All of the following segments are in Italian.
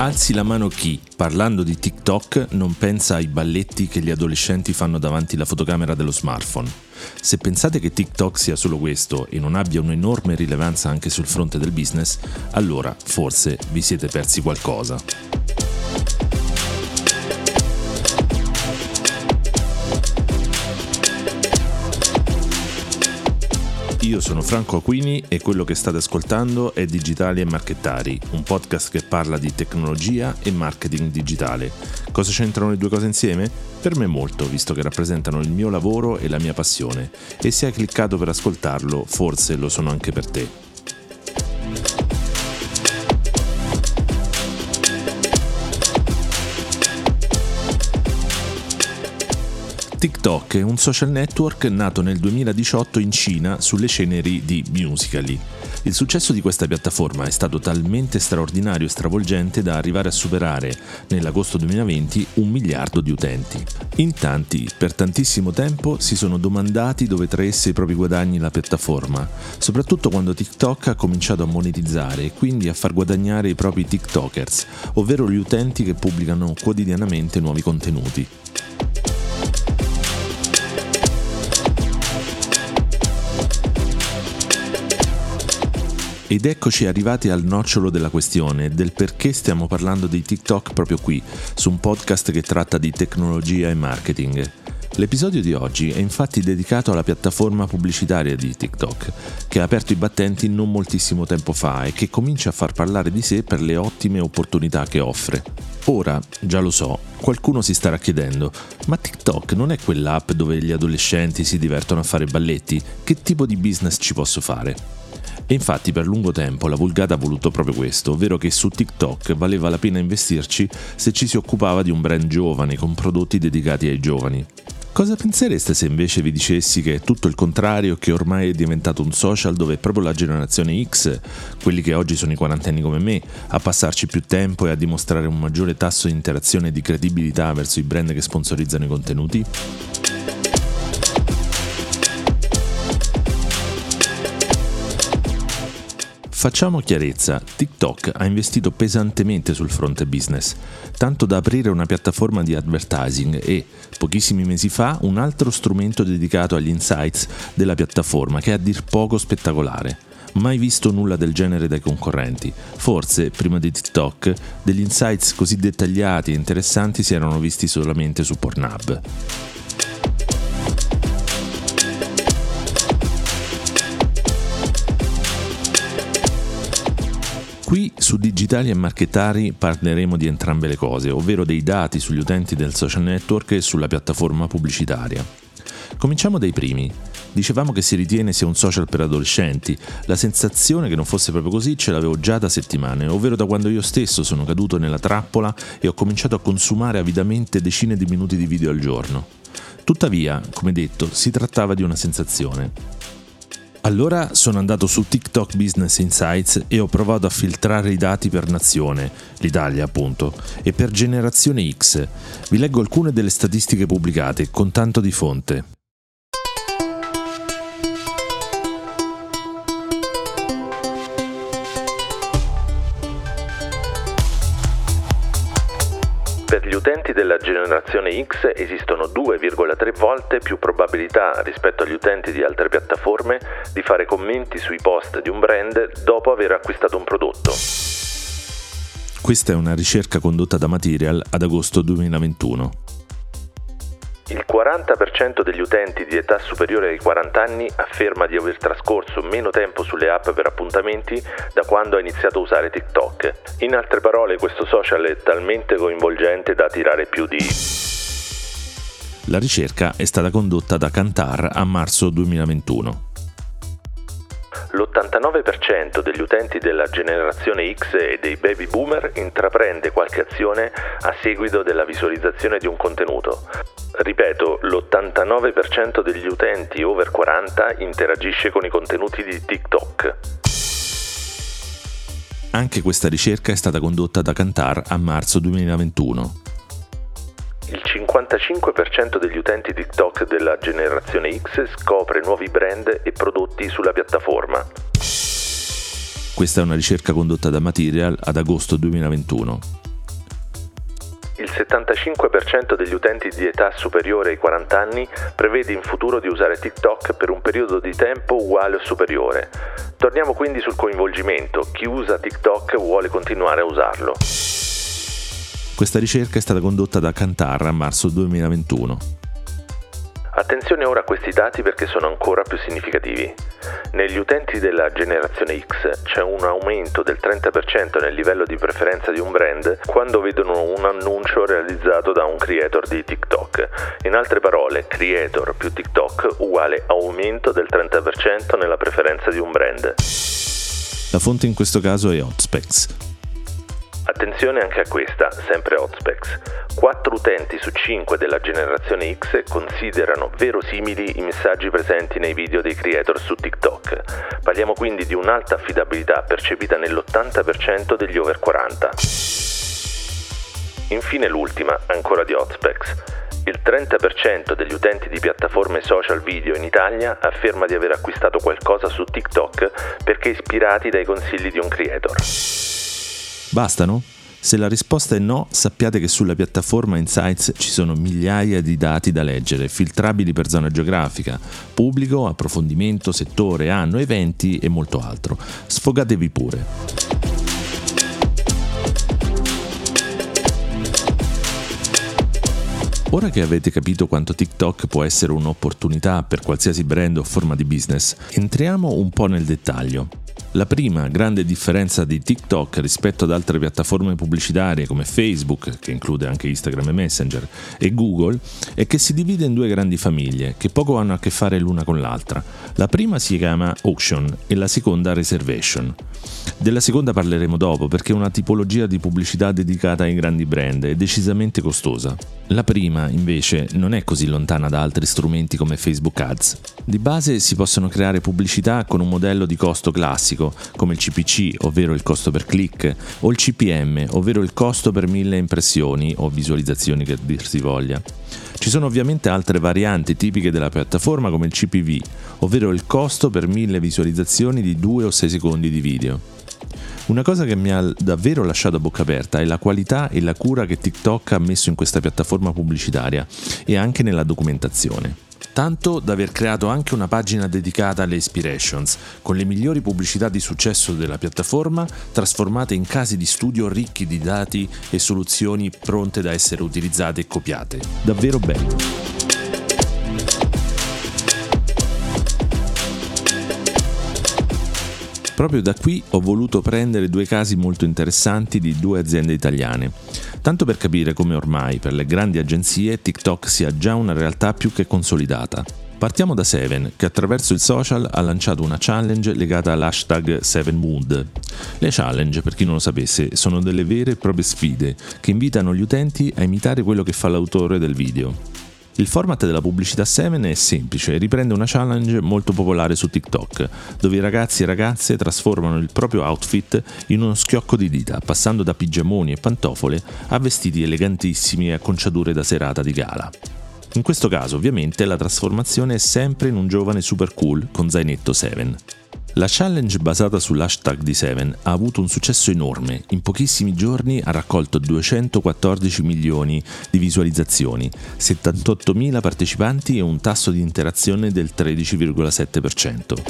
Alzi la mano chi, parlando di TikTok, non pensa ai balletti che gli adolescenti fanno davanti alla fotocamera dello smartphone. Se pensate che TikTok sia solo questo e non abbia un'enorme rilevanza anche sul fronte del business, allora forse vi siete persi qualcosa. Io sono Franco Aquini e quello che state ascoltando è Digitali e Marchettari, un podcast che parla di tecnologia e marketing digitale. Cosa c'entrano le due cose insieme? Per me molto, visto che rappresentano il mio lavoro e la mia passione. E se hai cliccato per ascoltarlo, forse lo sono anche per te. TikTok è un social network nato nel 2018 in Cina sulle ceneri di Musical.ly. Il successo di questa piattaforma è stato talmente straordinario e stravolgente da arrivare a superare nell'agosto 2020 un miliardo di utenti. In tanti, per tantissimo tempo, si sono domandati dove traesse i propri guadagni la piattaforma, soprattutto quando TikTok ha cominciato a monetizzare e quindi a far guadagnare i propri TikTokers, ovvero gli utenti che pubblicano quotidianamente nuovi contenuti. Ed eccoci arrivati al nocciolo della questione, del perché stiamo parlando di TikTok proprio qui, su un podcast che tratta di tecnologia e marketing. L'episodio di oggi è infatti dedicato alla piattaforma pubblicitaria di TikTok, che ha aperto i battenti non moltissimo tempo fa e che comincia a far parlare di sé per le ottime opportunità che offre. Ora, già lo so, qualcuno si starà chiedendo, ma TikTok non è quell'app dove gli adolescenti si divertono a fare balletti? Che tipo di business ci posso fare? E infatti per lungo tempo la Vulgata ha voluto proprio questo, ovvero che su TikTok valeva la pena investirci se ci si occupava di un brand giovane con prodotti dedicati ai giovani. Cosa pensereste se invece vi dicessi che è tutto il contrario, che ormai è diventato un social dove è proprio la generazione X, quelli che oggi sono i quarantenni come me, a passarci più tempo e a dimostrare un maggiore tasso di interazione e di credibilità verso i brand che sponsorizzano i contenuti? Facciamo chiarezza, TikTok ha investito pesantemente sul fronte business, tanto da aprire una piattaforma di advertising e, pochissimi mesi fa, un altro strumento dedicato agli insights della piattaforma che è a dir poco spettacolare. Mai visto nulla del genere dai concorrenti. Forse, prima di TikTok, degli insights così dettagliati e interessanti si erano visti solamente su Pornhub. Qui su Digitali e Marchetari parleremo di entrambe le cose, ovvero dei dati sugli utenti del social network e sulla piattaforma pubblicitaria. Cominciamo dai primi. Dicevamo che si ritiene sia un social per adolescenti. La sensazione che non fosse proprio così ce l'avevo già da settimane, ovvero da quando io stesso sono caduto nella trappola e ho cominciato a consumare avidamente decine di minuti di video al giorno. Tuttavia, come detto, si trattava di una sensazione. Allora sono andato su TikTok Business Insights e ho provato a filtrare i dati per nazione, l'Italia appunto, e per generazione X. Vi leggo alcune delle statistiche pubblicate con tanto di fonte. Per gli utenti della generazione X esistono 2,3 volte più probabilità rispetto agli utenti di altre piattaforme di fare commenti sui post di un brand dopo aver acquistato un prodotto. Questa è una ricerca condotta da Material ad agosto 2021. Il 40% degli utenti di età superiore ai 40 anni afferma di aver trascorso meno tempo sulle app per appuntamenti da quando ha iniziato a usare TikTok. In altre parole, questo social è talmente coinvolgente da attirare più di... La ricerca è stata condotta da Kantar a marzo 2021. L'89% degli utenti della generazione X e dei baby boomer intraprende qualche azione a seguito della visualizzazione di un contenuto. Ripeto, l'89% degli utenti over 40 interagisce con i contenuti di TikTok. Anche questa ricerca è stata condotta da Kantar a marzo 2021. Il 55% degli utenti TikTok della generazione X scopre nuovi brand e prodotti sulla piattaforma. Questa è una ricerca condotta da Material ad agosto 2021. il 75% degli utenti di età superiore ai 40 anni prevede in futuro di usare TikTok per un periodo di tempo uguale o superiore. Torniamo quindi sul coinvolgimento, chi usa TikTok vuole continuare a usarlo. Questa ricerca è stata condotta da Kantar a marzo 2021. Attenzione ora a questi dati perché sono ancora più significativi. Negli utenti della generazione X c'è un aumento del 30% nel livello di preferenza di un brand quando vedono un annuncio realizzato da un creator di TikTok. In altre parole, creator più TikTok uguale aumento del 30% nella preferenza di un brand. La fonte in questo caso è Hotspecs, Attenzione anche a questa, sempre Hotspecs. 4 utenti su 5 della generazione X considerano verosimili i messaggi presenti nei video dei creator su TikTok. Parliamo quindi di un'alta affidabilità percepita nell'80% degli over 40. Infine l'ultima, ancora di Hotspecs. Il 30% degli utenti di piattaforme social video in Italia afferma di aver acquistato qualcosa su TikTok perché ispirati dai consigli di un creator. Bastano? Se la risposta è no, sappiate che sulla piattaforma Insights ci sono migliaia di dati da leggere, filtrabili per zona geografica, pubblico, approfondimento, settore, anno, eventi e molto altro. Sfogatevi pure. Ora che avete capito quanto TikTok può essere un'opportunità per qualsiasi brand o forma di business, entriamo un po' nel dettaglio. La prima grande differenza di TikTok rispetto ad altre piattaforme pubblicitarie come Facebook, che include anche Instagram e Messenger, e Google, è che si divide in due grandi famiglie che poco hanno a che fare l'una con l'altra. La prima si chiama Auction e la seconda Reservation. Della seconda parleremo dopo perché è una tipologia di pubblicità dedicata ai grandi brand e decisamente costosa. La prima, invece, non è così lontana da altri strumenti come Facebook Ads. Di base si possono creare pubblicità con un modello di costo classico, come il CPC, ovvero il costo per click, o il CPM, ovvero il costo per mille impressioni o visualizzazioni che dir si voglia. Ci sono ovviamente altre varianti tipiche della piattaforma come il CPV, ovvero il costo per mille visualizzazioni di 2 o 6 secondi di video. Una cosa che mi ha davvero lasciato a bocca aperta è la qualità e la cura che TikTok ha messo in questa piattaforma pubblicitaria e anche nella documentazione. Tanto da aver creato anche una pagina dedicata alle Inspirations, con le migliori pubblicità di successo della piattaforma trasformate in casi di studio ricchi di dati e soluzioni pronte da essere utilizzate e copiate. Davvero bello. Proprio da qui ho voluto prendere due casi molto interessanti di due aziende italiane, tanto per capire come ormai per le grandi agenzie TikTok sia già una realtà più che consolidata. Partiamo da Seven, che attraverso il social ha lanciato una challenge legata all'hashtag 7mood. Le challenge, per chi non lo sapesse, sono delle vere e proprie sfide che invitano gli utenti a imitare quello che fa l'autore del video. Il format della pubblicità 7 è semplice e riprende una challenge molto popolare su TikTok, dove i ragazzi e ragazze trasformano il proprio outfit in uno schiocco di dita, passando da pigiamoni e pantofole a vestiti elegantissimi e acconciature da serata di gala. In questo caso, ovviamente, la trasformazione è sempre in un giovane super cool con zainetto 7. La challenge basata sull'hashtag di Seven ha avuto un successo enorme. In pochissimi giorni ha raccolto 214 milioni di visualizzazioni, 78.000 partecipanti e un tasso di interazione del 13,7%.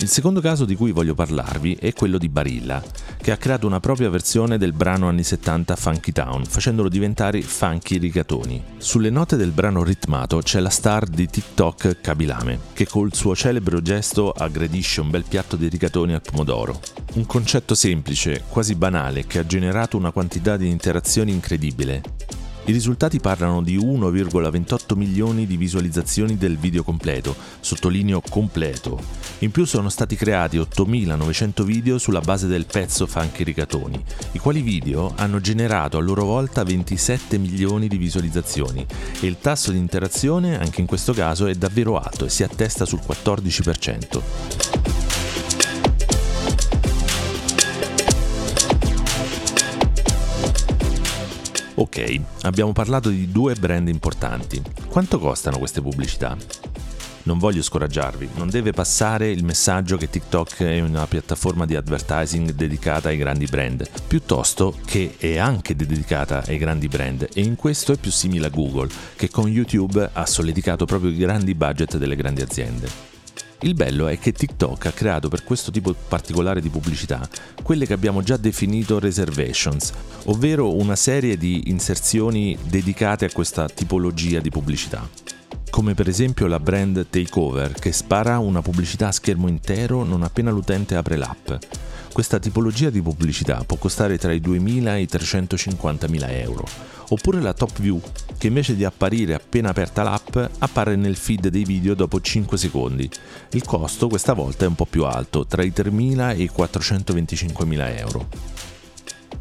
Il secondo caso di cui voglio parlarvi è quello di Barilla, che ha creato una propria versione del brano anni 70 Funky Town, facendolo diventare Funky Rigatoni. Sulle note del brano ritmato c'è la star di TikTok Kabilame, che col suo celebre gesto aggredisce un bel piatto di rigatoni al pomodoro. Un concetto semplice, quasi banale, che ha generato una quantità di interazioni incredibile. I risultati parlano di 1,28 milioni di visualizzazioni del video completo, sottolineo completo. In più sono stati creati 8.900 video sulla base del pezzo Funky Rigatoni, i quali video hanno generato a loro volta 27 milioni di visualizzazioni e il tasso di interazione anche in questo caso è davvero alto e si attesta sul 14%. Ok, abbiamo parlato di due brand importanti. Quanto costano queste pubblicità? Non voglio scoraggiarvi, non deve passare il messaggio che TikTok è una piattaforma di advertising dedicata ai grandi brand, piuttosto che è anche dedicata ai grandi brand e in questo è più simile a Google, che con YouTube ha solleticato proprio i grandi budget delle grandi aziende. Il bello è che TikTok ha creato per questo tipo particolare di pubblicità quelle che abbiamo già definito reservations, ovvero una serie di inserzioni dedicate a questa tipologia di pubblicità. Come per esempio la brand Takeover che spara una pubblicità a schermo intero non appena l'utente apre l'app. Questa tipologia di pubblicità può costare tra i 2.000 e i 350.000 euro oppure la top view, che invece di apparire appena aperta l'app appare nel feed dei video dopo 5 secondi. Il costo questa volta è un po' più alto, tra i 3.000 e i 425.000 euro.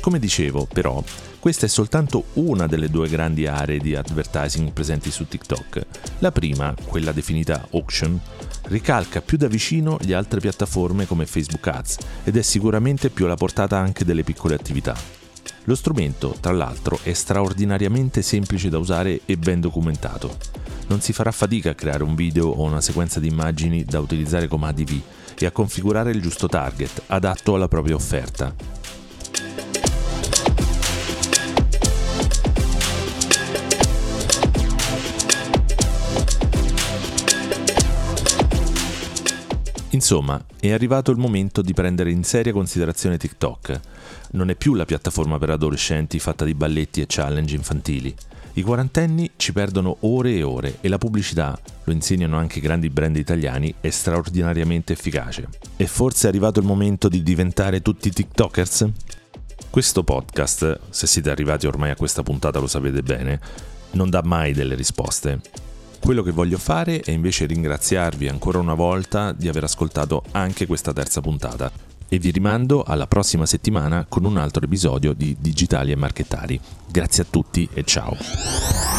Come dicevo, però, questa è soltanto una delle due grandi aree di advertising presenti su TikTok. La prima, quella definita auction, ricalca più da vicino le altre piattaforme come Facebook Ads ed è sicuramente più alla portata anche delle piccole attività. Lo strumento, tra l'altro, è straordinariamente semplice da usare e ben documentato. Non si farà fatica a creare un video o una sequenza di immagini da utilizzare come ADV e a configurare il giusto target adatto alla propria offerta. Insomma, è arrivato il momento di prendere in seria considerazione TikTok. Non è più la piattaforma per adolescenti fatta di balletti e challenge infantili. I quarantenni ci perdono ore e ore e la pubblicità, lo insegnano anche i grandi brand italiani, è straordinariamente efficace. E forse è arrivato il momento di diventare tutti TikTokers? Questo podcast, se siete arrivati ormai a questa puntata lo sapete bene, non dà mai delle risposte quello che voglio fare è invece ringraziarvi ancora una volta di aver ascoltato anche questa terza puntata e vi rimando alla prossima settimana con un altro episodio di Digitali e Marchettari. Grazie a tutti e ciao!